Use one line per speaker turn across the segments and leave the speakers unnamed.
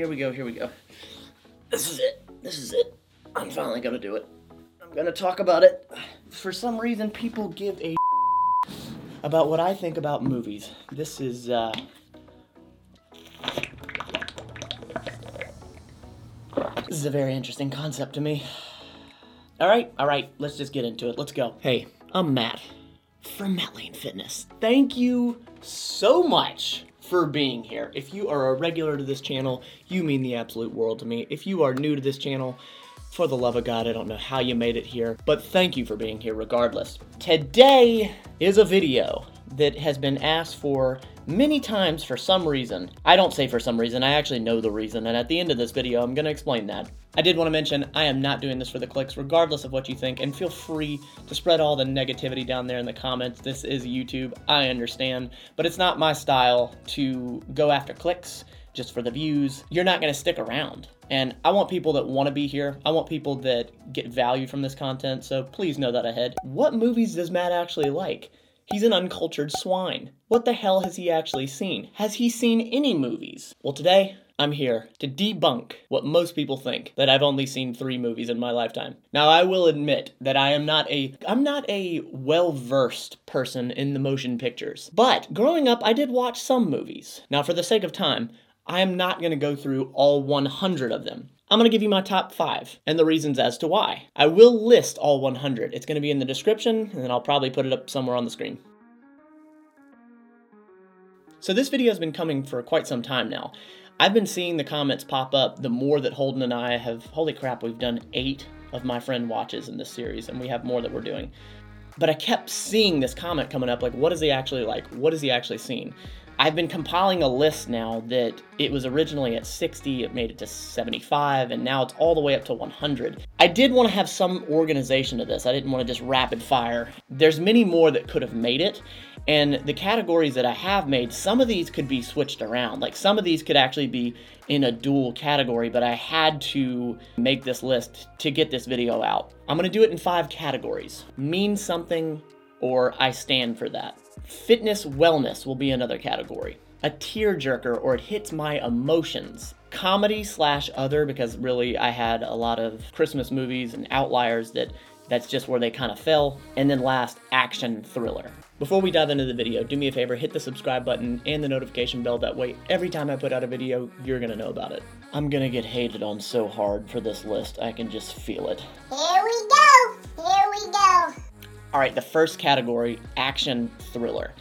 here we go, here we go. This is it. This is it. I'm finally gonna do it. I'm gonna talk about it. For some reason, people give a about what I think about movies. This is, uh. This is a very interesting concept to me. Alright, alright, let's just get into it. Let's go. Hey, I'm Matt from Matt Lane Fitness. Thank you so much for being here. If you are a regular to this channel, you mean the absolute world to me. If you are new to this channel, for the love of God, I don't know how you made it here, but thank you for being here regardless. Today is a video that has been asked for many times for some reason. I don't say for some reason, I actually know the reason, and at the end of this video, I'm gonna explain that. I did want to mention, I am not doing this for the clicks, regardless of what you think, and feel free to spread all the negativity down there in the comments. This is YouTube, I understand, but it's not my style to go after clicks just for the views. You're not gonna stick around. And I want people that want to be here. I want people that get value from this content, so please know that ahead. What movies does Matt actually like? He's an uncultured swine. What the hell has he actually seen? Has he seen any movies? Well, today, I'm here to debunk what most people think that I've only seen 3 movies in my lifetime. Now, I will admit that I am not a I'm not a well-versed person in the motion pictures. But growing up, I did watch some movies. Now, for the sake of time, I am not going to go through all 100 of them. I'm going to give you my top five and the reasons as to why. I will list all 100. It's going to be in the description, and then I'll probably put it up somewhere on the screen. So this video has been coming for quite some time now. I've been seeing the comments pop up the more that Holden and I have, holy crap, we've done eight of my friend watches in this series, and we have more that we're doing. But I kept seeing this comment coming up, like, what is he actually like? What has he actually seen? I've been compiling a list now that it was originally at 60, it made it to 75, and now it's all the way up to 100. I did want to have some organization to this. I didn't want to just rapid fire. There's many more that could have made it, and the categories that I have made, some of these could be switched around. Like some of these could actually be in a dual category, but I had to make this list to get this video out. I'm to do it in five categories. Mean something or I stand for that. Fitness wellness will be another category. A tearjerker or it hits my emotions. Comedy slash other because really I had a lot of Christmas movies and outliers that that's just where they kind of fell. And then last, action thriller. Before we dive into the video, do me a favor, hit the subscribe button and the notification bell. That way, every time I put out a video, you're gonna know about it. I'm gonna get hated on so hard for this list. I can just feel it.
Here we go. Here we go.
All right, the first category, action thriller.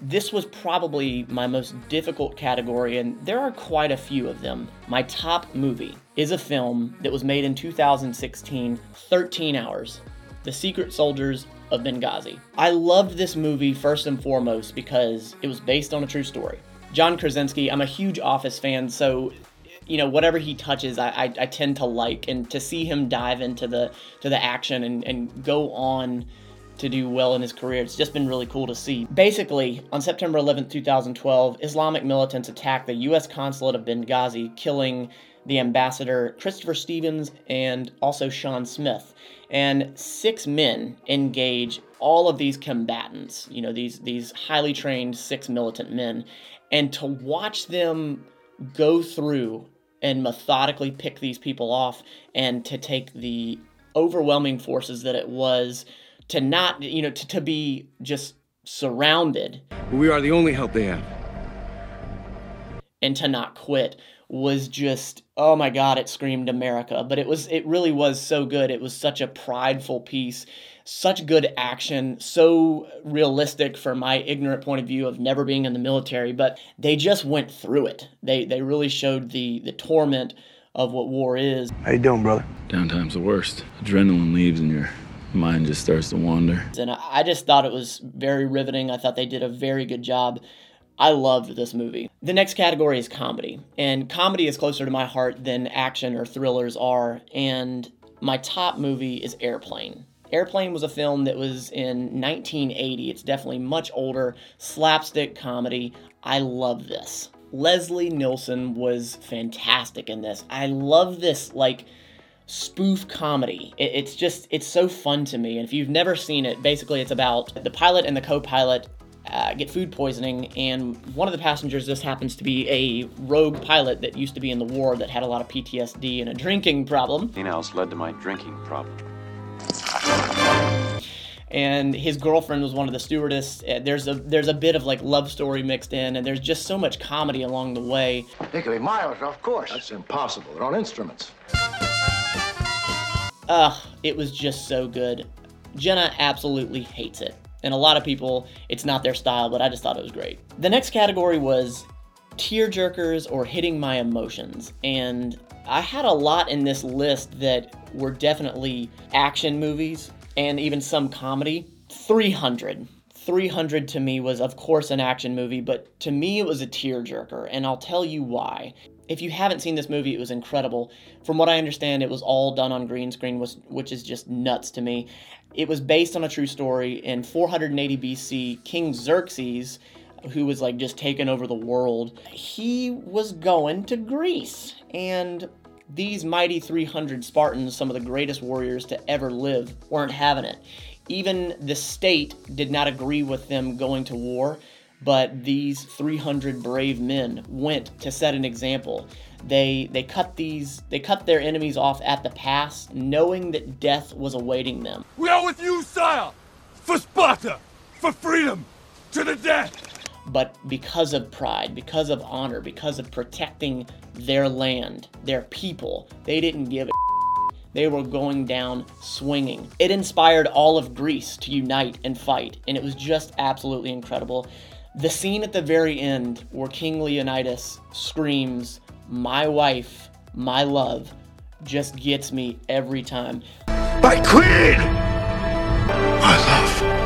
This was probably my most difficult category, and there are quite a few of them. My top movie is a film that was made in 2016, 13 hours The Secret Soldiers of Benghazi. I loved this movie first and foremost because it was based on a true story. John Krasinski, I'm a huge Office fan, so you know whatever he touches I, I, I, tend to like and to see him dive into the to the action and, and go on to do well in his career. It's just been really cool to see. Basically, on September 11, 2012, Islamic militants attacked the U.S. consulate of Benghazi, killing the ambassador Christopher Stevens and also Sean Smith. And six men engage all of these combatants, you know, these, these highly trained six militant men. And to watch them go through and methodically pick these people off and to take the overwhelming forces that it was to not, you know, to, to be just surrounded.
We are the only help they have.
And to not quit was just oh my god it screamed america but it was it really was so good it was such a prideful piece such good action so realistic from my ignorant point of view of never being in the military but they just went through it they they really showed the the torment of what war is
how you doing brother
downtime's the worst adrenaline leaves and you're mind just starts to wander.
And I just thought it was very riveting. I thought they did a very good job. I loved this movie. The next category is comedy, and comedy is closer to my heart than action or thrillers are. And my top movie is Airplane. Airplane was a film that was in 1980. It's definitely much older, slapstick comedy. I love this. Leslie Nielsen was fantastic in this. I love this, like, spoof comedy. It, it's just, it's so fun to me. And if you've never seen it, basically it's about the pilot and the co pilot uh, get food poisoning, and one of the passengers just happens to be a rogue pilot that used to be in the war that had a lot of PTSD and a drinking problem.
Nothing else led to my drinking problem.
and his girlfriend was one of the stewardess. Uh, There's a there's a bit of like love story mixed in, and there's just so much comedy along the way.
They could be miles off course. That's impossible. They're on instruments.
Ugh, it was just so good. Jenna absolutely hates it. And a lot of people, it's not their style, but I just thought it was great. The next category was tear jerkers or hitting my emotions. And I had a lot in this list that were definitely action movies and even some comedy. 300. 300 to me was, of course, an action movie, but to me it was a tearjerker, and I'll tell you why. If you haven't seen this movie, it was incredible. From what I understand, it was all done on green screen, which is just nuts to me. It was based on a true story. In 480 BC, King Xerxes, who was like just taking over the world, he was going to Greece. And these mighty 300 Spartans, some of the greatest warriors to ever live, weren't having it. Even the state did not agree with them going to war, but these 300 brave men went to set an example. They they cut these they cut their enemies off at the pass, knowing that death was awaiting them.
We are with you, sire! For Sparta! For freedom! To the death!
but because of pride, because of honor, because of protecting their land, their people, they didn't give a they were going down swinging. It inspired all of Greece to unite and fight, and it was just absolutely incredible. The scene at the very end where King Leonidas screams, My wife, my love, just gets me every time.
My queen! My love.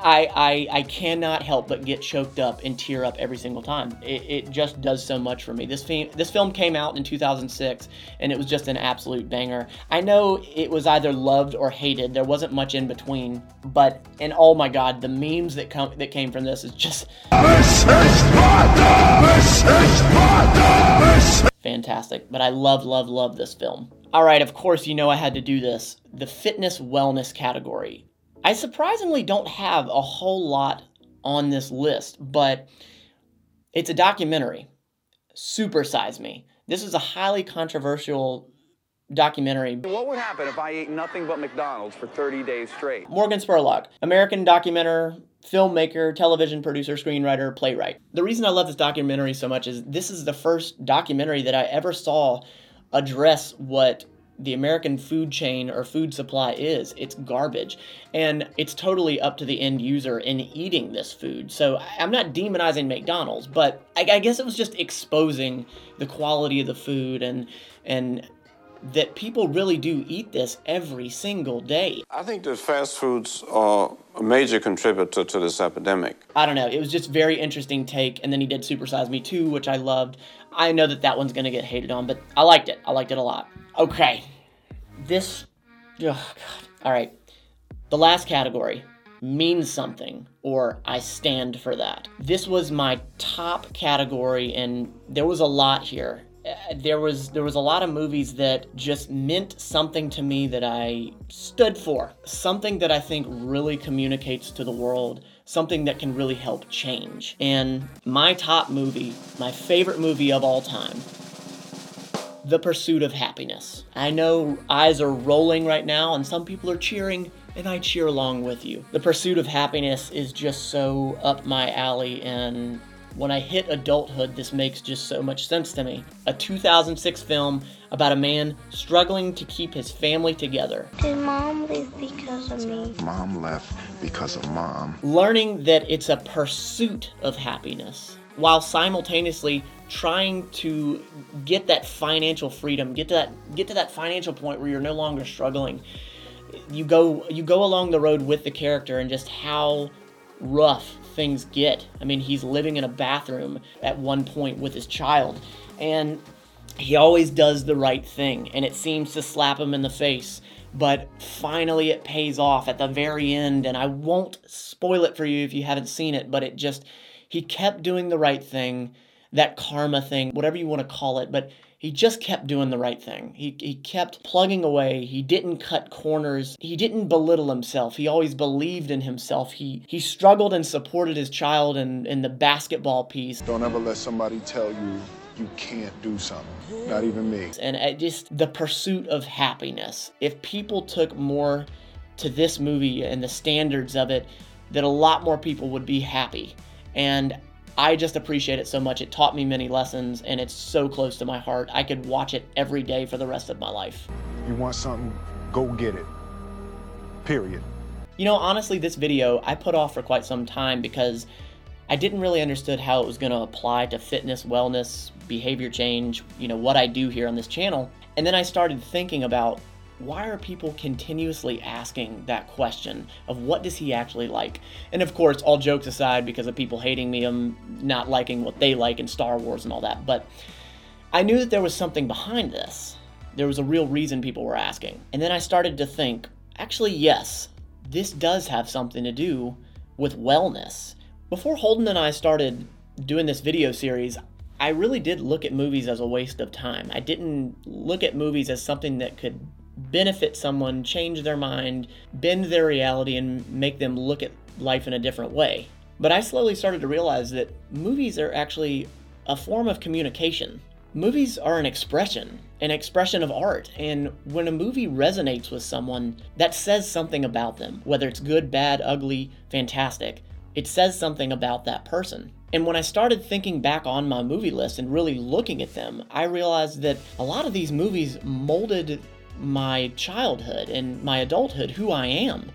I, I I cannot help but get choked up and tear up every single time. It, it just does so much for me. This film this film came out in 2006 and it was just an absolute banger. I know it was either loved or hated. There wasn't much in between. But and oh my god, the memes that come that came from this is just fantastic. But I love love love this film. All right, of course you know I had to do this. The fitness wellness category. I surprisingly don't have a whole lot on this list, but it's a documentary. Super Size Me. This is a highly controversial documentary.
What would happen if I ate nothing but McDonald's for 30 days straight?
Morgan Spurlock, American documenter, filmmaker, television producer, screenwriter, playwright. The reason I love this documentary so much is this is the first documentary that I ever saw address what the American food chain or food supply is. It's garbage. And it's totally up to the end user in eating this food. So I'm not demonizing McDonald's, but I, guess it was just exposing the quality of the food and and that people really do eat this every single day.
I think that fast foods are a major contributor to this epidemic.
I don't know. It was just very interesting take. And then he did Super Size Me Too, which I loved. I know that that one's going to get hated on, but I liked it. I liked it a lot. Okay. This. Oh, God. All right. The last category means something, or I stand for that. This was my top category, and there was a lot here. Uh, There was there was a lot of movies that just meant something to me that I stood for. Something that I think really communicates to the world something that can really help change. And my top movie, my favorite movie of all time, The Pursuit of Happiness. I know eyes are rolling right now, and some people are cheering, and I cheer along with you. The Pursuit of Happiness is just so up my alley, and when I hit adulthood, this makes just so much sense to me. A 2006 film about a man struggling to keep his family together.
Did mom leave because of me?
Mom left because of mom.
learning that it's a pursuit of happiness while simultaneously trying to get that financial freedom get to that get to that financial point where you're no longer struggling you go you go along the road with the character and just how rough things get. I mean he's living in a bathroom at one point with his child and he always does the right thing and it seems to slap him in the face. But finally it pays off at the very end and i won't spoil it for you if you haven't seen it but it just he kept doing the right thing that karma thing, whatever you want to call it, but he just kept doing the right thing. He, he kept plugging away. He didn't cut corners. He didn't belittle himself. He always believed in himself. He he struggled and supported his child in, in the basketball piece.
Don't ever let somebody tell you you can't do something. Not even me.
And just the pursuit of happiness. If people took more to this movie and the standards of it, that a lot more people would be happy. And I just appreciate it so much. It taught me many lessons and it's so close to my heart. I could watch it every day for the rest of my life.
You want something, go get it. Period.
You know, honestly, this video I put off for quite some time because I didn't really understood how it was going to apply to fitness, wellness, behavior change, you know, what I do here on this channel. And then I started thinking about why are people continuously asking that question of what does he actually like? And of course, all jokes aside, because of people hating me, I'm not liking what they like in Star Wars and all that, but I knew that there was something behind this. There was a real reason people were asking. And then I started to think, actually, yes, this does have something to do with wellness. Before Holden and I started doing this video series, I really did look at movies as a waste of time. I didn't look at movies as something that could benefit someone, change their mind, bend their reality, and make them look at life in a different way. But I slowly started to realize that movies are actually a form of communication. Movies are an expression, an expression of art, and when a movie resonates with someone, that says something about them, whether it's good, bad, ugly, fantastic. It says something about that person. And when I started thinking back on my movie list and really looking at them, I realized that a lot of these movies molded my childhood and my adulthood, who I am.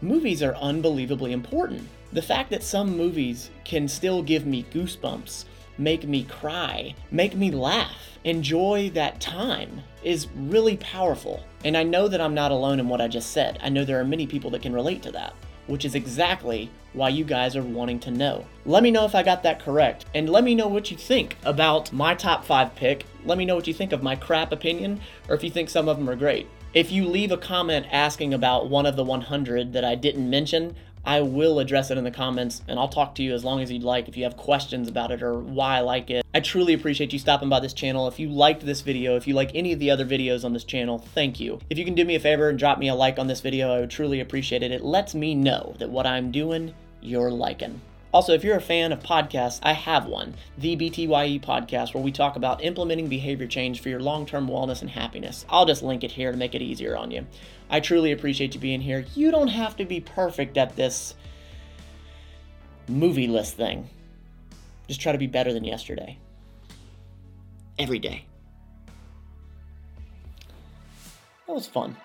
Movies are unbelievably important. The fact that some movies can still give me goosebumps, make me cry, make me laugh, enjoy that time is really powerful. And I know that I'm not alone in what I just said. I know there are many people that can relate to that which is exactly why you guys are wanting to know. Let me know if I got that correct, and let me know what you think about my top five pick. Let me know what you think of my crap opinion, or if you think some of them are great. If you leave a comment asking about one of the 100 that I didn't mention, I will address it in the comments and I'll talk to you as long as you'd like if you have questions about it or why I like it. I truly appreciate you stopping by this channel. If you liked this video, if you like any of the other videos on this channel, thank you. If you can do me a favor and drop me a like on this video, I would truly appreciate it. It lets me know that what I'm doing, you're liking. Also, if you're a fan of podcasts, I have one, the BTYE podcast, where we talk about implementing behavior change for your long term wellness and happiness. I'll just link it here to make it easier on you. I truly appreciate you being here. You don't have to be perfect at this movie list thing. Just try to be better than yesterday. Every day. That was fun.